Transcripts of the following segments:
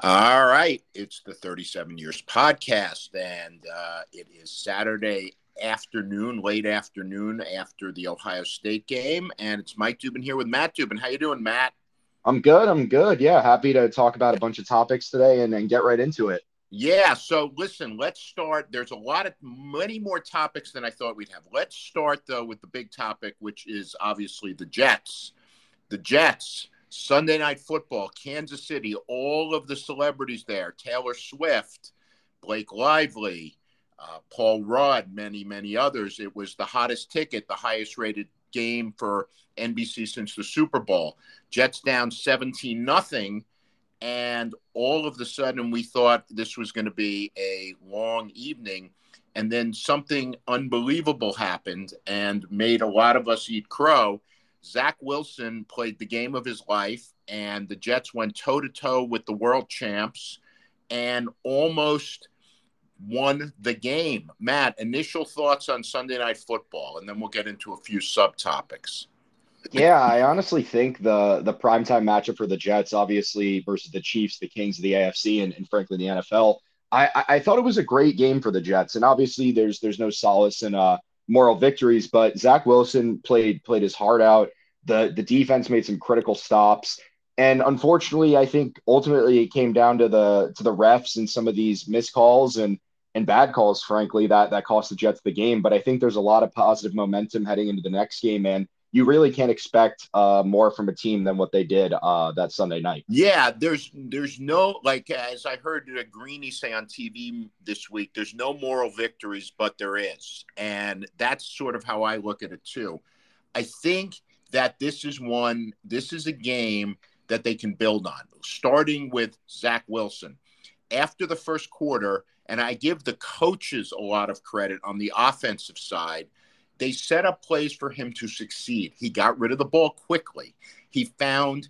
All right. It's the 37 Years podcast, and uh, it is Saturday afternoon, late afternoon after the Ohio State game. And it's Mike Dubin here with Matt Dubin. How you doing, Matt? I'm good. I'm good. Yeah, happy to talk about a bunch of topics today and, and get right into it. Yeah. So listen, let's start. There's a lot of many more topics than I thought we'd have. Let's start though with the big topic, which is obviously the Jets. The Jets Sunday Night Football, Kansas City, all of the celebrities there Taylor Swift, Blake Lively, uh, Paul Rudd, many, many others. It was the hottest ticket, the highest rated game for NBC since the Super Bowl. Jets down 17 nothing. And all of a sudden, we thought this was going to be a long evening. And then something unbelievable happened and made a lot of us eat crow Zach Wilson played the game of his life, and the Jets went toe to toe with the world champs and almost won the game. Matt, initial thoughts on Sunday Night Football, and then we'll get into a few subtopics. Yeah, I honestly think the the primetime matchup for the Jets, obviously versus the Chiefs, the Kings of the AFC, and, and frankly the NFL. I, I thought it was a great game for the Jets, and obviously there's there's no solace in uh moral victories, but Zach Wilson played played his heart out. The the defense made some critical stops. And unfortunately, I think ultimately it came down to the to the refs and some of these missed calls and and bad calls, frankly, that that cost the Jets the game. But I think there's a lot of positive momentum heading into the next game, and you really can't expect uh, more from a team than what they did uh, that Sunday night. Yeah, there's there's no like as I heard Greeny say on TV this week, there's no moral victories, but there is, and that's sort of how I look at it too. I think that this is one, this is a game that they can build on, starting with Zach Wilson. After the first quarter, and I give the coaches a lot of credit on the offensive side they set up plays for him to succeed. He got rid of the ball quickly. He found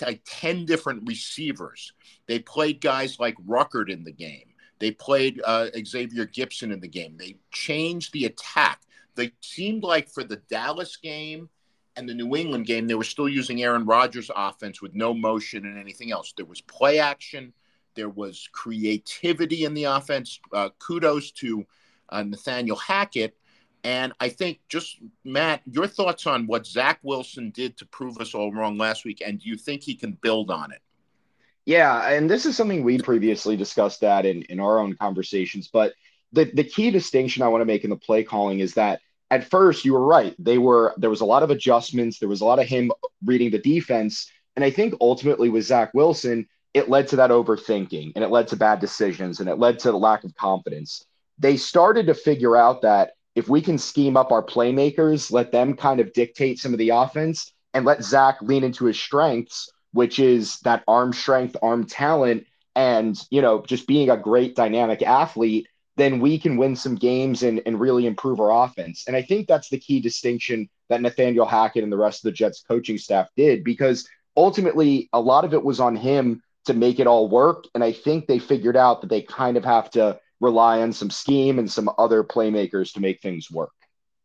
like 10 different receivers. They played guys like Ruckert in the game. They played uh, Xavier Gipson in the game. They changed the attack. They seemed like for the Dallas game and the New England game, they were still using Aaron Rodgers' offense with no motion and anything else. There was play action, there was creativity in the offense. Uh, kudos to uh, Nathaniel Hackett and I think just Matt, your thoughts on what Zach Wilson did to prove us all wrong last week, and do you think he can build on it? Yeah, and this is something we previously discussed that in, in our own conversations. But the, the key distinction I want to make in the play calling is that at first you were right. They were there was a lot of adjustments, there was a lot of him reading the defense. And I think ultimately with Zach Wilson, it led to that overthinking and it led to bad decisions and it led to the lack of confidence. They started to figure out that if we can scheme up our playmakers, let them kind of dictate some of the offense, and let Zach lean into his strengths, which is that arm strength, arm talent, and you know, just being a great dynamic athlete, then we can win some games and, and really improve our offense. And I think that's the key distinction that Nathaniel Hackett and the rest of the Jets coaching staff did because ultimately a lot of it was on him to make it all work. And I think they figured out that they kind of have to rely on some scheme and some other playmakers to make things work.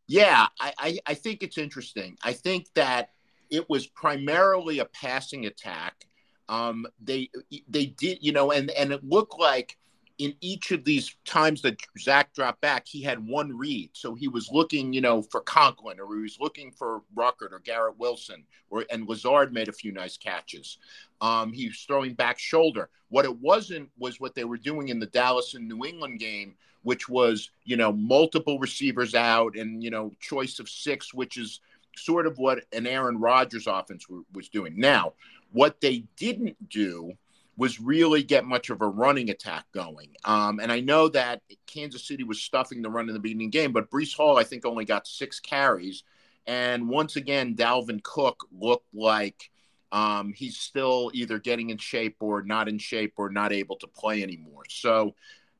Yeah, I, I, I think it's interesting. I think that it was primarily a passing attack. Um, they they did, you know, and and it looked like in each of these times that Zach dropped back, he had one read. So he was looking, you know, for Conklin or he was looking for Ruckert or Garrett Wilson, or and Lazard made a few nice catches. Um, he was throwing back shoulder. What it wasn't was what they were doing in the Dallas and New England game, which was, you know, multiple receivers out and, you know, choice of six, which is sort of what an Aaron Rodgers offense was doing. Now, what they didn't do was really get much of a running attack going. Um, and I know that Kansas City was stuffing the run in the beginning game, but Breece Hall, I think, only got six carries. And once again, Dalvin Cook looked like um, he's still either getting in shape or not in shape or not able to play anymore. So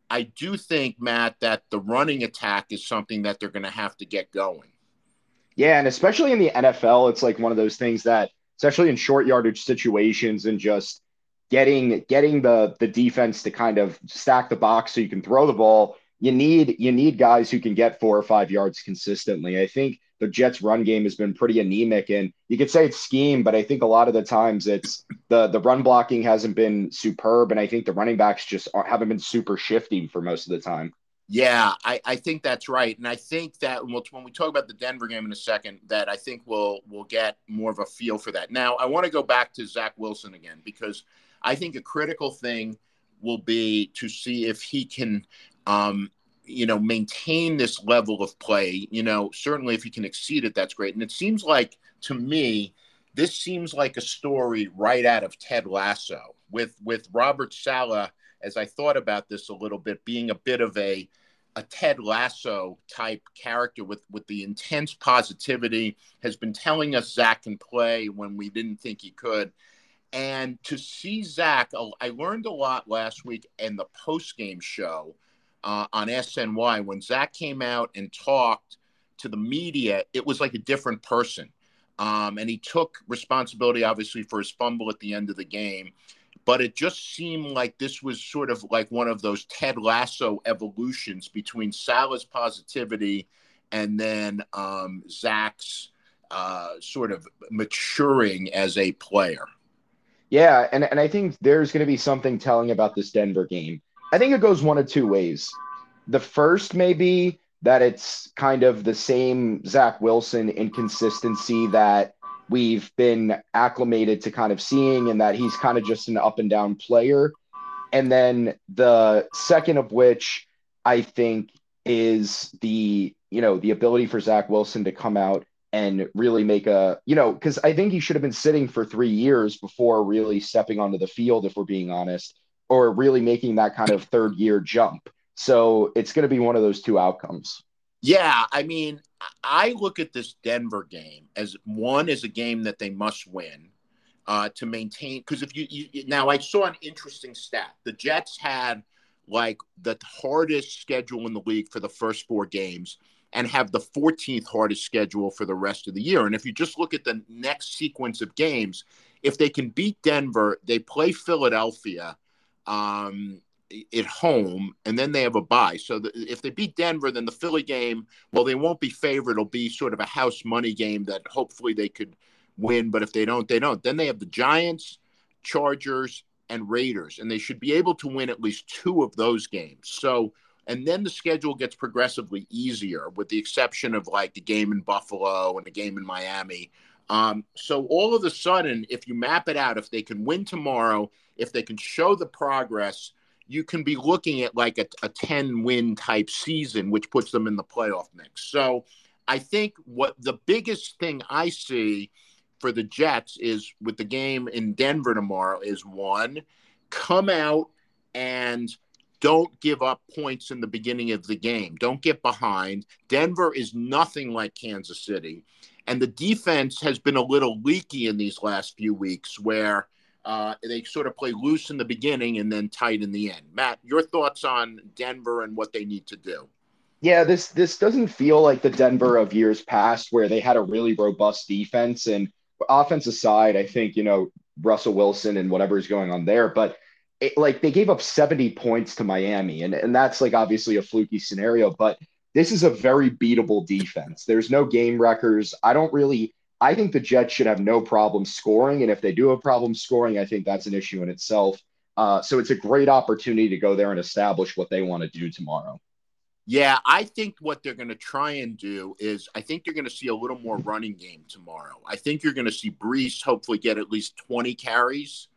I do think, Matt, that the running attack is something that they're going to have to get going. Yeah. And especially in the NFL, it's like one of those things that, especially in short yardage situations and just getting getting the the defense to kind of stack the box so you can throw the ball you need you need guys who can get four or five yards consistently i think the Jets run game has been pretty anemic. And you could say it's scheme, but I think a lot of the times it's the the run blocking hasn't been superb. And I think the running backs just haven't been super shifty for most of the time. Yeah, I, I think that's right, and I think that when we talk about the Denver game in a second, that I think we'll we'll get more of a feel for that. Now, I want to go back to Zach Wilson again because I think a critical thing will be to see if he can, um, you know, maintain this level of play. You know, certainly if he can exceed it, that's great. And it seems like to me, this seems like a story right out of Ted Lasso with with Robert Saleh as I thought about this a little bit, being a bit of a a Ted Lasso type character with with the intense positivity, has been telling us Zach can play when we didn't think he could. And to see Zach, I learned a lot last week in the post game show uh, on SNY when Zach came out and talked to the media. It was like a different person, um, and he took responsibility, obviously, for his fumble at the end of the game but it just seemed like this was sort of like one of those Ted Lasso evolutions between Saleh's positivity and then um, Zach's uh, sort of maturing as a player. Yeah, and, and I think there's going to be something telling about this Denver game. I think it goes one of two ways. The first may be that it's kind of the same Zach Wilson inconsistency that we've been acclimated to kind of seeing and that he's kind of just an up and down player. And then the second of which I think is the, you know, the ability for Zach Wilson to come out and really make a, you know, because I think he should have been sitting for three years before really stepping onto the field, if we're being honest, or really making that kind of third year jump. So it's going to be one of those two outcomes. Yeah, I mean, I look at this Denver game as one is a game that they must win uh, to maintain. Because if you, you now, I saw an interesting stat: the Jets had like the hardest schedule in the league for the first four games and have the 14th hardest schedule for the rest of the year. And if you just look at the next sequence of games, if they can beat Denver, they play Philadelphia. Um, at home, and then they have a bye. So the, if they beat Denver, then the Philly game, well, they won't be favored. It'll be sort of a house money game that hopefully they could win. But if they don't, they don't. Then they have the Giants, Chargers, and Raiders, and they should be able to win at least two of those games. So, and then the schedule gets progressively easier, with the exception of like the game in Buffalo and the game in Miami. Um, so all of a sudden, if you map it out, if they can win tomorrow, if they can show the progress you can be looking at like a, a 10 win type season, which puts them in the playoff mix. So I think what the biggest thing I see for the Jets is with the game in Denver tomorrow is one, come out and don't give up points in the beginning of the game. Don't get behind. Denver is nothing like Kansas City. And the defense has been a little leaky in these last few weeks where uh, they sort of play loose in the beginning and then tight in the end. Matt, your thoughts on Denver and what they need to do? Yeah, this this doesn't feel like the Denver of years past where they had a really robust defense and offense aside, I think you know Russell Wilson and whatever is going on there, but it, like they gave up 70 points to Miami, and and that's like obviously a fluky scenario, but this is a very beatable defense. There's no game wreckers. I don't really I think the Jets should have no problem scoring. And if they do have problem scoring, I think that's an issue in itself. Uh, so it's a great opportunity to go there and establish what they want to do tomorrow. Yeah, I think what they're going to try and do is I think you're going to see a little more running game tomorrow. I think you're going to see Breece hopefully get at least 20 carries.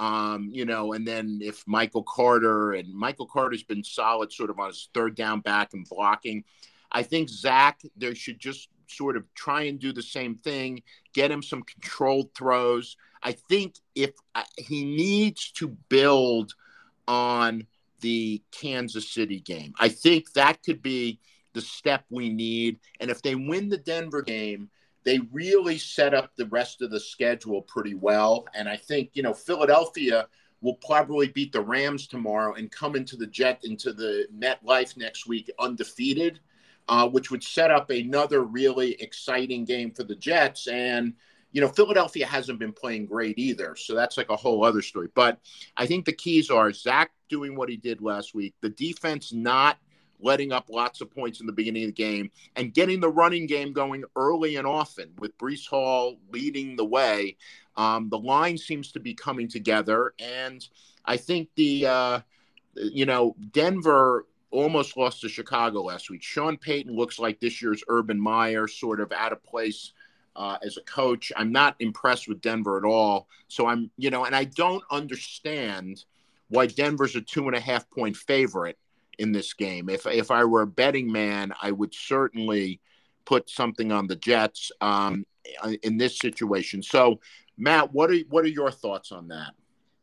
Um, you know, and then if Michael Carter and Michael Carter's been solid sort of on his third down back and blocking. I think Zach, there should just sort of try and do the same thing, get him some controlled throws. I think if uh, he needs to build on the Kansas City game, I think that could be the step we need. And if they win the Denver game, they really set up the rest of the schedule pretty well. And I think, you know, Philadelphia will probably beat the Rams tomorrow and come into the Jet into the MetLife next week undefeated uh, which would set up another really exciting game for the Jets. And, you know, Philadelphia hasn't been playing great either. So that's like a whole other story. But I think the keys are Zach doing what he did last week, the defense not letting up lots of points in the beginning of the game, and getting the running game going early and often with Breece Hall leading the way. Um, the line seems to be coming together, and I think the uh, you know Denver almost lost to Chicago last week. Sean Payton looks like this year's Urban Meyer, sort of out of place uh, as a coach. I'm not impressed with Denver at all. So I'm, you know, and I don't understand why Denver's a two and a half point favorite in this game. If if I were a betting man, I would certainly put something on the Jets um, in this situation. So, Matt, what are what are your thoughts on that?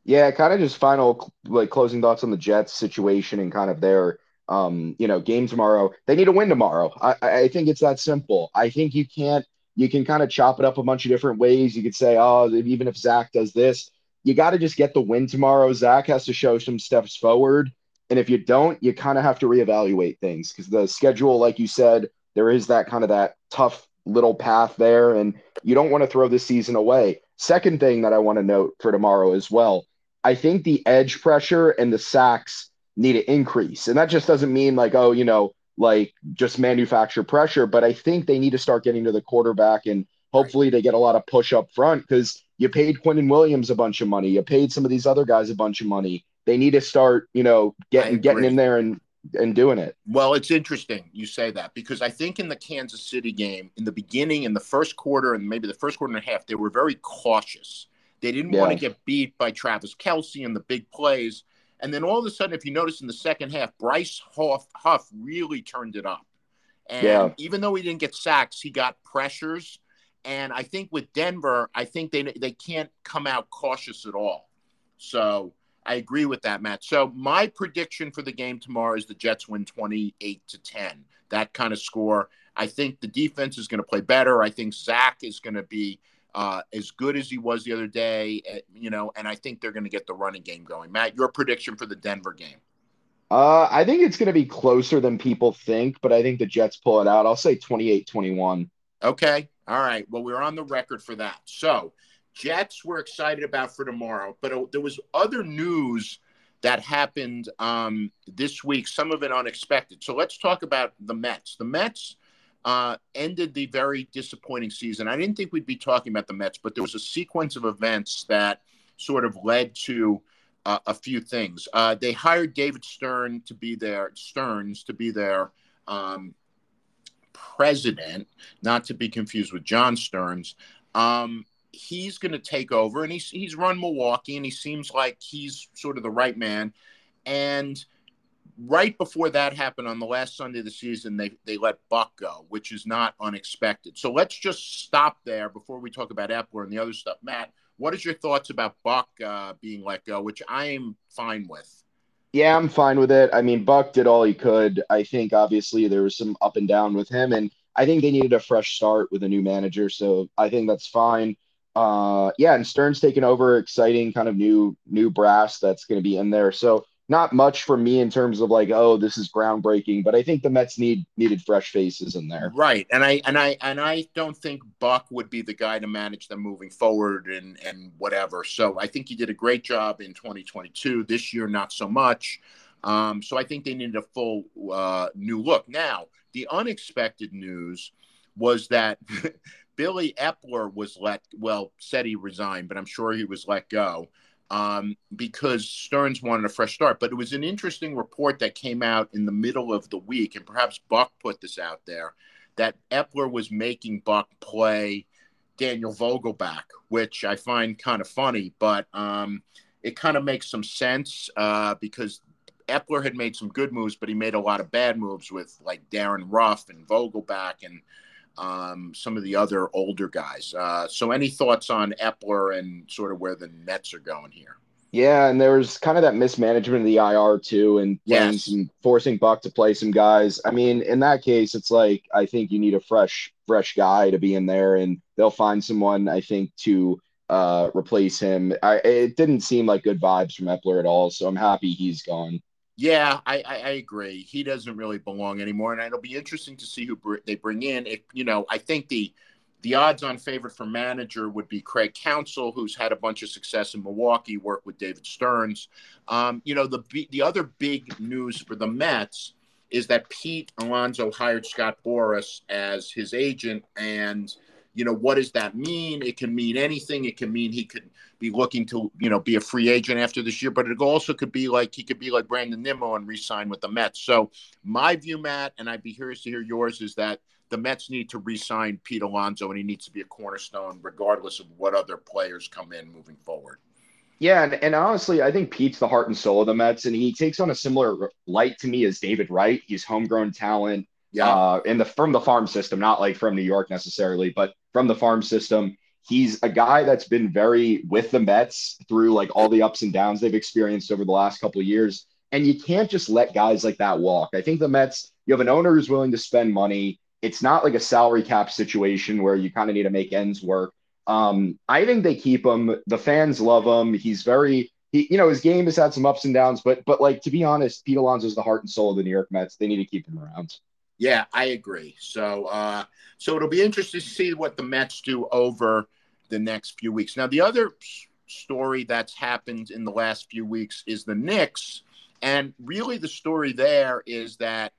Yeah, kind of just final like closing thoughts on the Jets situation and kind of their um, you know game tomorrow. They need to win tomorrow. I, I think it's that simple. I think you can't you can kind of chop it up a bunch of different ways. You could say, oh, even if Zach does this, you got to just get the win tomorrow. Zach has to show some steps forward. And if you don't, you kind of have to reevaluate things because the schedule, like you said, there is that kind of that tough little path there, and you don't want to throw the season away. Second thing that I want to note for tomorrow as well, I think the edge pressure and the sacks need to increase. And that just doesn't mean like, oh, you know, like just manufacture pressure, but I think they need to start getting to the quarterback and hopefully they get a lot of push up front because you paid Quinnen Williams a bunch of money. You paid some of these other guys a bunch of money. They need to start, you know, getting getting in there and and doing it. Well, it's interesting you say that because I think in the Kansas City game, in the beginning, in the first quarter, and maybe the first quarter and a half, they were very cautious. They didn't yeah. want to get beat by Travis Kelce and the big plays. And then all of a sudden, if you notice in the second half, Bryce Huff, Huff really turned it up. And yeah. even though he didn't get sacks, he got pressures. And I think with Denver, I think they they can't come out cautious at all. So I agree with that, Matt. So my prediction for the game tomorrow is the Jets win 28 to 10. That kind of score. I think the defense is going to play better. I think Zach is going to be uh, as good as he was the other day, uh, you know, and I think they're going to get the running game going. Matt, your prediction for the Denver game? Uh, I think it's going to be closer than people think, but I think the Jets pull it out. I'll say 28 21. Okay. All right. Well, we're on the record for that. So, Jets we're excited about for tomorrow, but uh, there was other news that happened um, this week, some of it unexpected. So, let's talk about the Mets. The Mets uh, ended the very disappointing season. I didn't think we'd be talking about the Mets, but there was a sequence of events that sort of led to uh, a few things. Uh, they hired David Stern to be their Stearns to be their um, president, not to be confused with John Stearns. Um, he's going to take over, and he's he's run Milwaukee, and he seems like he's sort of the right man. And right before that happened on the last Sunday of the season, they they let Buck go, which is not unexpected. So let's just stop there before we talk about Eppler and the other stuff. Matt, what is your thoughts about Buck uh, being let go, which I am fine with? Yeah, I'm fine with it. I mean, Buck did all he could. I think obviously there was some up and down with him, and I think they needed a fresh start with a new manager. So I think that's fine. Uh, yeah, and Stearns taking over, exciting kind of new new brass that's going to be in there. So not much for me in terms of like, oh, this is groundbreaking, but I think the Mets need needed fresh faces in there. Right. And I and I and I don't think Buck would be the guy to manage them moving forward and and whatever. So I think he did a great job in 2022. This year, not so much. Um, so I think they needed a full uh, new look. Now, the unexpected news was that Billy Eppler was let well, said he resigned, but I'm sure he was let go um, because Stearns wanted a fresh start. But it was an interesting report that came out in the middle of the week, and perhaps Buck put this out there that Eppler was making Buck play Daniel Vogelbach, which I find kind of funny, but um, it kind of makes some sense uh, because Eppler had made some good moves, but he made a lot of bad moves with like Darin Ruf and Vogelbach and um, some of the other older guys. Uh, so, any thoughts on Eppler and sort of where the Mets are going here? Yeah, and there was kind of that mismanagement of the IR too, and yes. some, forcing Buck to play some guys. I mean, in that case, it's like I think you need a fresh, fresh guy to be in there, and they'll find someone I think to uh, replace him. I, it didn't seem like good vibes from Eppler at all, so I'm happy he's gone. Yeah, I, I, I, agree. He doesn't really belong anymore, and it'll be interesting to see who br- they bring in. If you know, I think the the odds-on favorite for manager would be Craig Counsell, who's had a bunch of success in Milwaukee, worked with David Stearns. Um, you know, the the other big news for the Mets is that Pete Alonso hired Scott Boras as his agent. And, you know, what does that mean? It can mean anything. It can mean he could be looking to, you know, be a free agent after this year, but it also could be like he could be like Brandon Nimmo and re-sign with the Mets. So my view, Matt, and I'd be curious to hear yours, is that the Mets need to re-sign Pete Alonso and he needs to be a cornerstone regardless of what other players come in moving forward. Yeah, and, and honestly, I think Pete's the heart and soul of the Mets, and he takes on a similar light to me as David Wright. He's homegrown talent, yeah, uh, in the from the farm system, not like from New York necessarily, but from the farm system. He's a guy that's been very with the Mets through like all the ups and downs they've experienced over the last couple of years. And you can't just let guys like that walk. I think the Mets, you have an owner who's willing to spend money. It's not like a salary cap situation where you kind of need to make ends work. Um, I think they keep him. The fans love him. He's very he, you know, his game has had some ups and downs, but but like to be honest, Pete Alonso is the heart and soul of the New York Mets. They need to keep him around. Yeah, I agree. So uh so it'll be interesting to see what the Mets do over the next few weeks. Now the other story that's happened in the last few weeks is the Knicks. And really the story there is that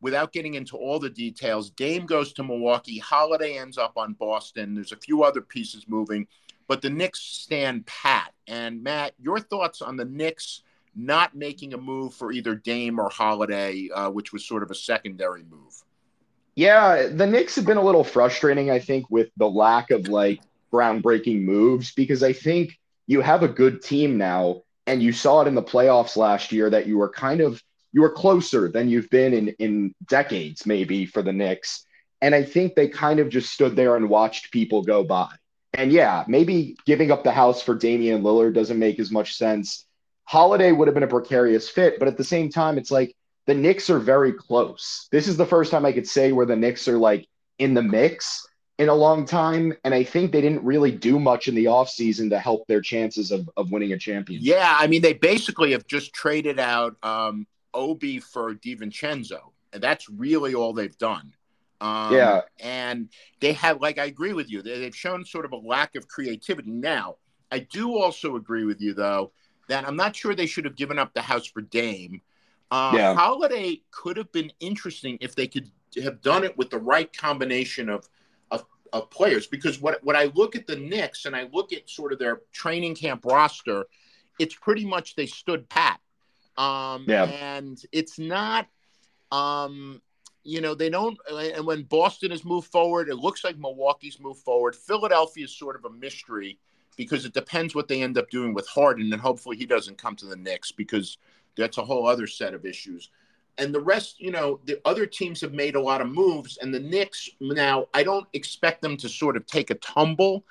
without getting into all the details, Dame goes to Milwaukee, Holiday ends up on Boston. There's a few other pieces moving, but the Knicks stand pat. And Matt, your thoughts on the Knicks not making a move for either Dame or Holiday, uh, which was sort of a secondary move? Yeah, the Knicks have been a little frustrating, I think, with the lack of like groundbreaking moves because I think you have a good team now. And you saw it in the playoffs last year that you were kind of you are closer than you've been in in decades, maybe for the Knicks. And I think they kind of just stood there and watched people go by. And yeah, maybe giving up the house for Damian Lillard doesn't make as much sense. Holiday would have been a precarious fit, but at the same time, it's like the Knicks are very close. This is the first time I could say where the Knicks are like in the mix in a long time. And I think they didn't really do much in the offseason to help their chances of, of winning a championship. Yeah, I mean, they basically have just traded out um, Obi for DiVincenzo, and that's really all they've done. Um, yeah, and they have, like, I agree with you. They've shown sort of a lack of creativity. Now, I do also agree with you, though, that I'm not sure they should have given up the house for Dame. Uh, yeah. Holiday could have been interesting if they could have done it with the right combination of, of, of players. Because what when I look at the Knicks and I look at sort of their training camp roster, it's pretty much they stood pat. Um, yeah. And it's not, um, you know, they don't. And when Boston has moved forward, it looks like Milwaukee's moved forward. Philadelphia is sort of a mystery because it depends what they end up doing with Harden, and hopefully he doesn't come to the Knicks because that's a whole other set of issues. And the rest, you know, the other teams have made a lot of moves, and the Knicks now, I don't expect them to sort of take a tumble,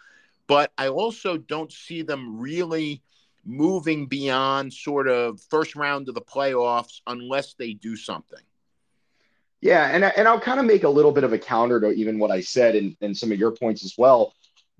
but I also don't see them really moving beyond sort of first round of the playoffs unless they do something. Yeah, and and I'll kind of make a little bit of a counter to even what I said and, and some of your points as well.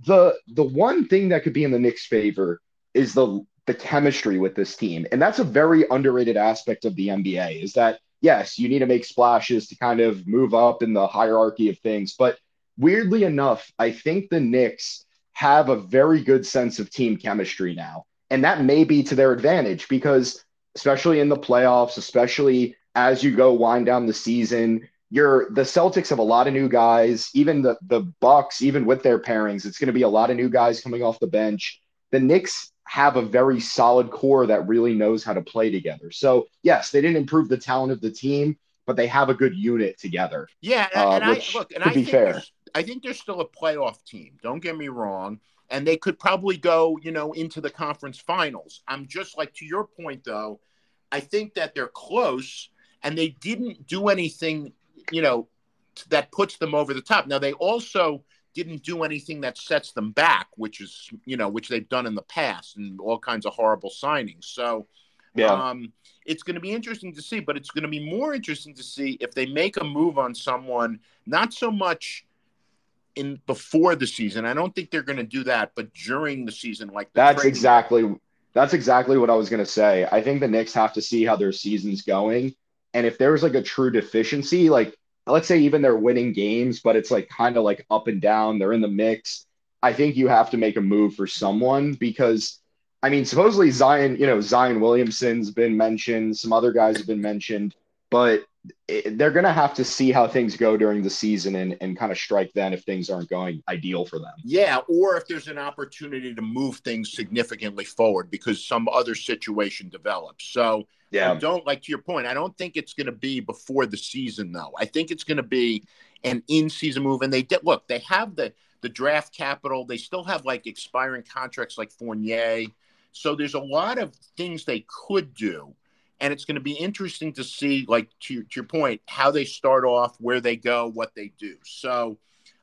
The the one thing that could be in the Knicks' favor is the the chemistry with this team. And that's a very underrated aspect of the NBA is that yes, you need to make splashes to kind of move up in the hierarchy of things, but weirdly enough, I think the Knicks have a very good sense of team chemistry now. And that may be to their advantage because, especially in the playoffs, especially as you go wind down the season, you're the Celtics have a lot of new guys. Even the the Bucks, even with their pairings, it's going to be a lot of new guys coming off the bench. The Knicks have a very solid core that really knows how to play together. So yes, they didn't improve the talent of the team, but they have a good unit together. Yeah, and, uh, and I look, and I think fair. I think they're still a playoff team. Don't get me wrong and they could probably go, you know, into the conference finals. I'm just like to your point though, I think that they're close and they didn't do anything, you know, that puts them over the top. Now they also didn't do anything that sets them back, which is, you know, which they've done in the past and all kinds of horrible signings. So yeah. Um, it's going to be interesting to see, but it's going to be more interesting to see if they make a move on someone, not so much in before the season. I don't think they're going to do that, but during the season, like the that's exactly that's exactly what I was going to say. I think the Knicks have to see how their season's going, and if there's like a true deficiency, like let's say even they're winning games, but it's like kind of like up and down, they're in the mix. I think you have to make a move for someone because. I mean, supposedly Zion, you know, Zion Williamson's been mentioned, some other guys have been mentioned, but it, they're going to have to see how things go during the season and, and kind of strike then if things aren't going ideal for them. Yeah, or if there's an opportunity to move things significantly forward because some other situation develops. So, yeah, I don't like to your point. I don't think it's going to be before the season, though. I think it's going to be an in-season move. And they did look. They have the the draft capital. They still have like expiring contracts like Fournier. So there's a lot of things they could do and it's going to be interesting to see, like to, to your point, how they start off, where they go, what they do. So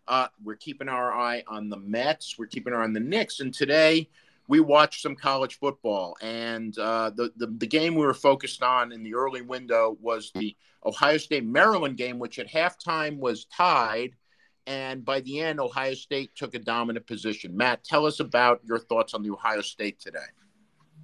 uh, we're keeping our eye on the Mets. We're keeping our eye on the Knicks. And today we watched some college football. And uh, the, the, the game we were focused on in the early window was the Ohio State Maryland game, which at halftime was tied. And by the end, Ohio State took a dominant position. Matt, tell us about your thoughts on the Ohio State today.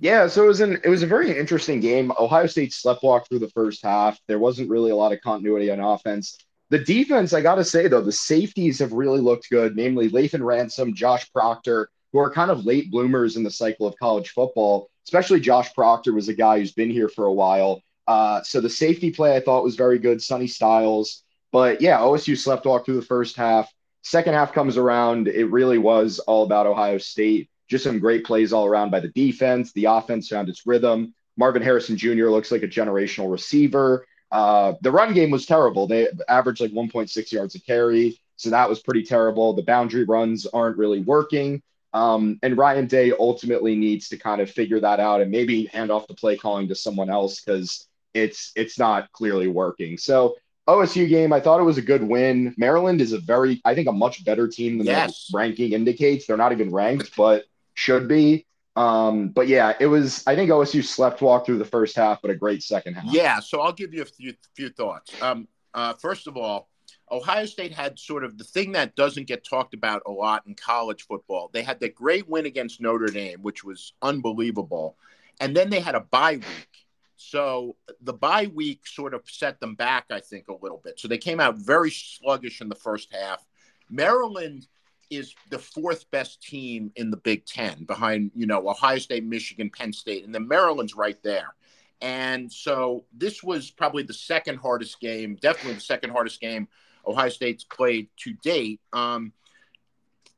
Yeah, so it was an it was a very interesting game. Ohio State sleptwalked through the first half. There wasn't really a lot of continuity on offense. The defense, I got to say though, the safeties have really looked good, namely Lathan Ransom, Josh Proctor, who are kind of late bloomers in the cycle of college football. Especially Josh Proctor was a guy who's been here for a while. Uh, so the safety play I thought was very good, Sonny Styles. But yeah, OSU sleptwalked through the first half. Second half comes around, it really was all about Ohio State. Just some great plays all around by the defense. The offense found its rhythm. Marvin Harrison Jr. looks like a generational receiver. Uh, the run game was terrible. They averaged like 1.6 yards a carry. So that was pretty terrible. The boundary runs aren't really working. Um, and Ryan Day ultimately needs to kind of figure that out and maybe hand off the play calling to someone else because it's it's not clearly working. So OSU game, I thought it was a good win. Maryland is a very, I think, a much better team than yes. the ranking indicates. They're not even ranked, but should be. Um, but yeah, it was. I think OSU slept walk through the first half, but a great second half. Yeah, so I'll give you a few, few thoughts. Um, uh, first of all, Ohio State had sort of the thing that doesn't get talked about a lot in college football. They had that great win against Notre Dame, which was unbelievable, and then they had a bye week. So the bye week sort of set them back, I think, a little bit. So they came out very sluggish in the first half. Maryland is the fourth best team in the Big Ten behind, you know, Ohio State, Michigan, Penn State, and then Maryland's right there. And so this was probably the second hardest game, definitely the second hardest game Ohio State's played to date. Um,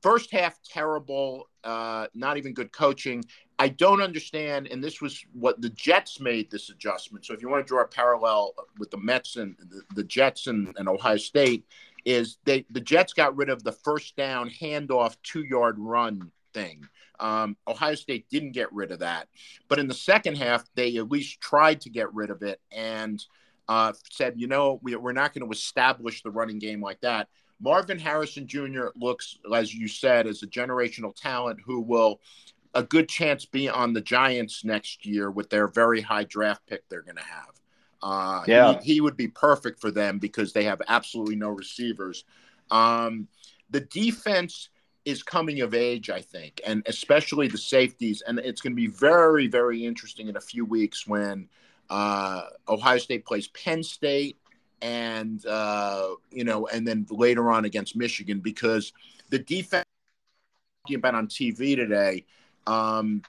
first half terrible, uh, not even good coaching. I don't understand, and this was what the Jets made this adjustment. So if you want to draw a parallel with the Mets and the, the Jets and, and Ohio State, is they the Jets got rid of the first down handoff two yard run thing. Um, Ohio State didn't get rid of that, but in the second half they at least tried to get rid of it and uh, said, you know, we, we're not going to establish the running game like that. Marvin Harrison Jr. looks, as you said, as a generational talent who will a good chance be on the Giants next year with their very high draft pick they're going to have. Uh, yeah, he, he, would be perfect for them because they have absolutely no receivers. Um, the defense is coming of age, I think, and especially the safeties. And it's going to be very, very interesting in a few weeks when uh, Ohio State plays Penn State, and uh, you know, and then later on against Michigan because the defense talking about on TV today um,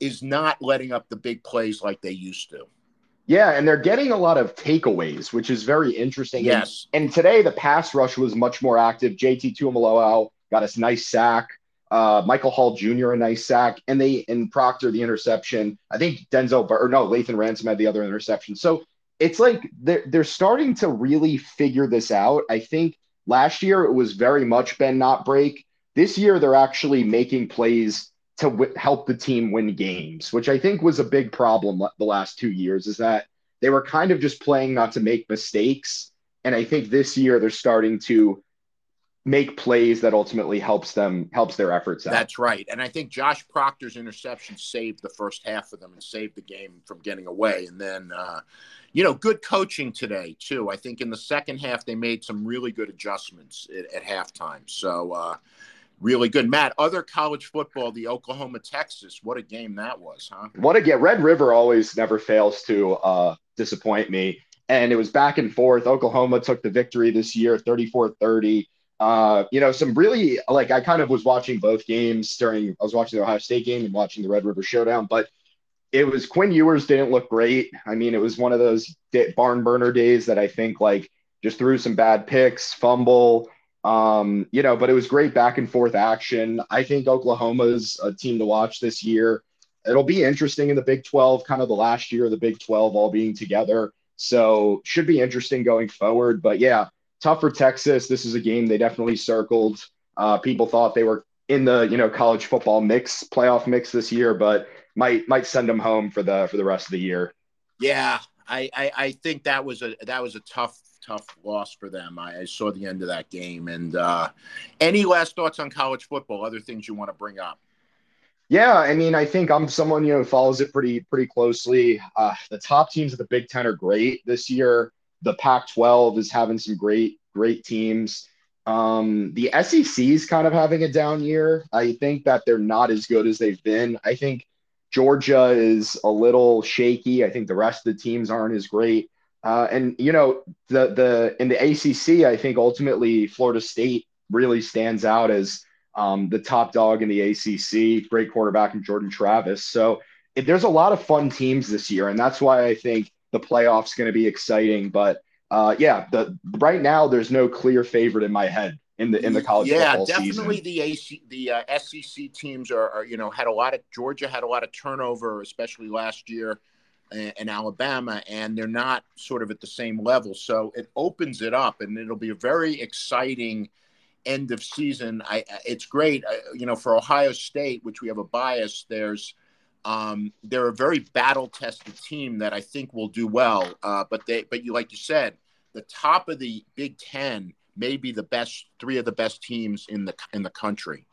is not letting up the big plays like they used to. Yeah, and they're getting a lot of takeaways, which is very interesting. Yes. And, and today the pass rush was much more active. JT Tuimoloau got a nice sack. Uh, Michael Hall Jr. a nice sack, and they and Proctor the interception. I think Denzel or no Lathan Ransom had the other interception. So it's like they're they're starting to really figure this out. I think last year it was very much Ben not break. This year they're actually making plays to w- help the team win games, which I think was a big problem the last two years, is that they were kind of just playing not to make mistakes. And I think this year they're starting to make plays that ultimately helps them helps their efforts out. That's right. And I think Josh Proctor's interception saved the first half of them and saved the game from getting away. And then uh, you know, good coaching today too. I think in the second half they made some really good adjustments at, at halftime. So uh, really good. Matt, other college football, the Oklahoma Texas, what a game that was, huh? What a game. Red River always never fails to uh, disappoint me. And it was back and forth. Oklahoma took the victory this year, 34 30. Uh, you know, some really like I kind of was watching both games during I was watching the Ohio State game and watching the Red River Showdown, but it was Quinn Ewers didn't look great. I mean, it was one of those barn burner days that I think like just threw some bad picks, fumble, um, you know, but it was great back and forth action. I think Oklahoma's a team to watch this year. It'll be interesting in the Big 12, kind of the last year of the Big 12 all being together. So should be interesting going forward. But yeah, tough for Texas. This is a game they definitely circled. Uh, people thought they were in the you know college football mix, playoff mix this year, but might might send them home for the for the rest of the year. Yeah, I I, I think that was a that was a tough tough loss for them. I, I saw the end of that game. And uh, any last thoughts on college football? Other things you want to bring up? Yeah, I mean, I think I'm someone you know follows it pretty pretty closely. Uh, the top teams of the Big Ten are great this year. The Pac-12 is having some great great teams. Um, the SEC is kind of having a down year. I think that they're not as good as they've been. I think Georgia is a little shaky. I think the rest of the teams aren't as great. Uh, and you know the the in the ACC, I think ultimately Florida State really stands out as um, the top dog in the ACC. Great quarterback in Jordan Travis. So it, there's a lot of fun teams this year, and that's why I think the playoffs going to be exciting. But uh, yeah, the right now there's no clear favorite in my head in the in the college yeah definitely season. the AC the uh, SEC teams are, are you know had a lot of Georgia had a lot of turnover especially last year and Alabama, and they're not sort of at the same level. So it opens it up, and it'll be a very exciting end of season. I it's great, you know, for Ohio State, which we have a bias. There's um, they're a very battle tested team that I think will do well. Uh, but they, but you like you said, the top of the Big Ten may be the best three of the best teams in the in the country.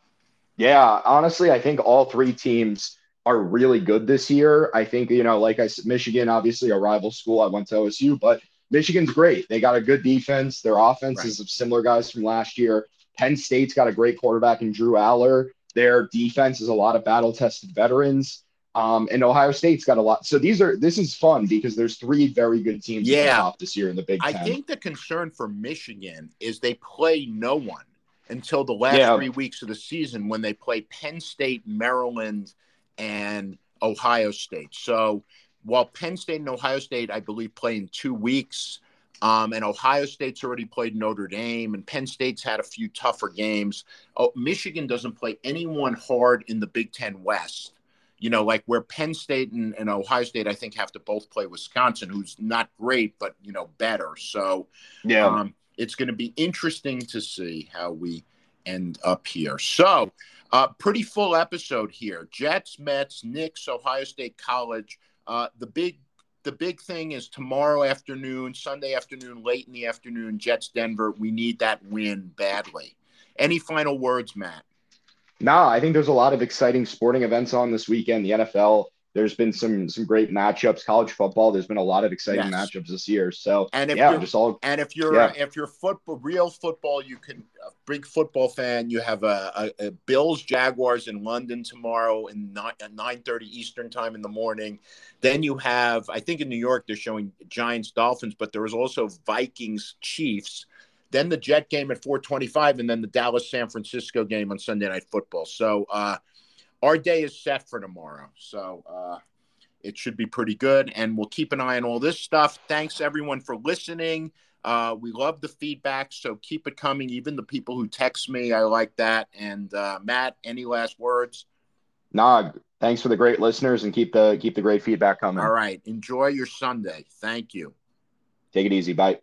Yeah, honestly, I think all three teams are really good this year. I think, you know, like I said, Michigan, obviously a rival school. I went to OSU, but Michigan's great. They got a good defense. Their offense right. is of similar guys from last year. Penn State's got a great quarterback in Drew Allar. Their defense is a lot of battle tested veterans. Um, and Ohio State's got a lot. So these are this is fun because there's three very good teams yeah. this year in the Big Ten. I think the concern for Michigan is they play no one until the last yeah. three weeks of the season when they play Penn State, Maryland, and Ohio State. So while Penn State and Ohio State, I believe, play in two weeks, um, and Ohio State's already played Notre Dame, and Penn State's had a few tougher games. Oh, Michigan doesn't play anyone hard in the Big Ten West. You know, like where Penn State and, and Ohio State, I think, have to both play Wisconsin, who's not great, but you know, better. So, yeah, um, it's going to be interesting to see how we end up here. So, uh, pretty full episode here. Jets, Mets, Knicks, Ohio State College. Uh, the big the big thing is tomorrow afternoon, Sunday afternoon, late in the afternoon, Jets Denver. We need that win badly. Any final words, Matt? Nah, I think there's a lot of exciting sporting events on this weekend. The NFL there's been some some great matchups. College football, there's been a lot of exciting yes. matchups this year. So and if yeah, you're, just all and if you're yeah. if you're football, real football, you can a big football fan. You have a, a, a Bills Jaguars in London tomorrow in nine, at nine thirty Eastern time in the morning. Then you have I think in New York they're showing Giants Dolphins, but there is also Vikings Chiefs. Then the Jet game at 425, and then the Dallas San Francisco game on Sunday Night Football. So uh, our day is set for tomorrow. So uh, it should be pretty good. And we'll keep an eye on all this stuff. Thanks, everyone, for listening. Uh, we love the feedback, so keep it coming. Even the people who text me, I like that. And uh, Matt, any last words? Nah, thanks for the great listeners, and keep the keep the great feedback coming. All right, enjoy your Sunday. Thank you. Take it easy. Bye.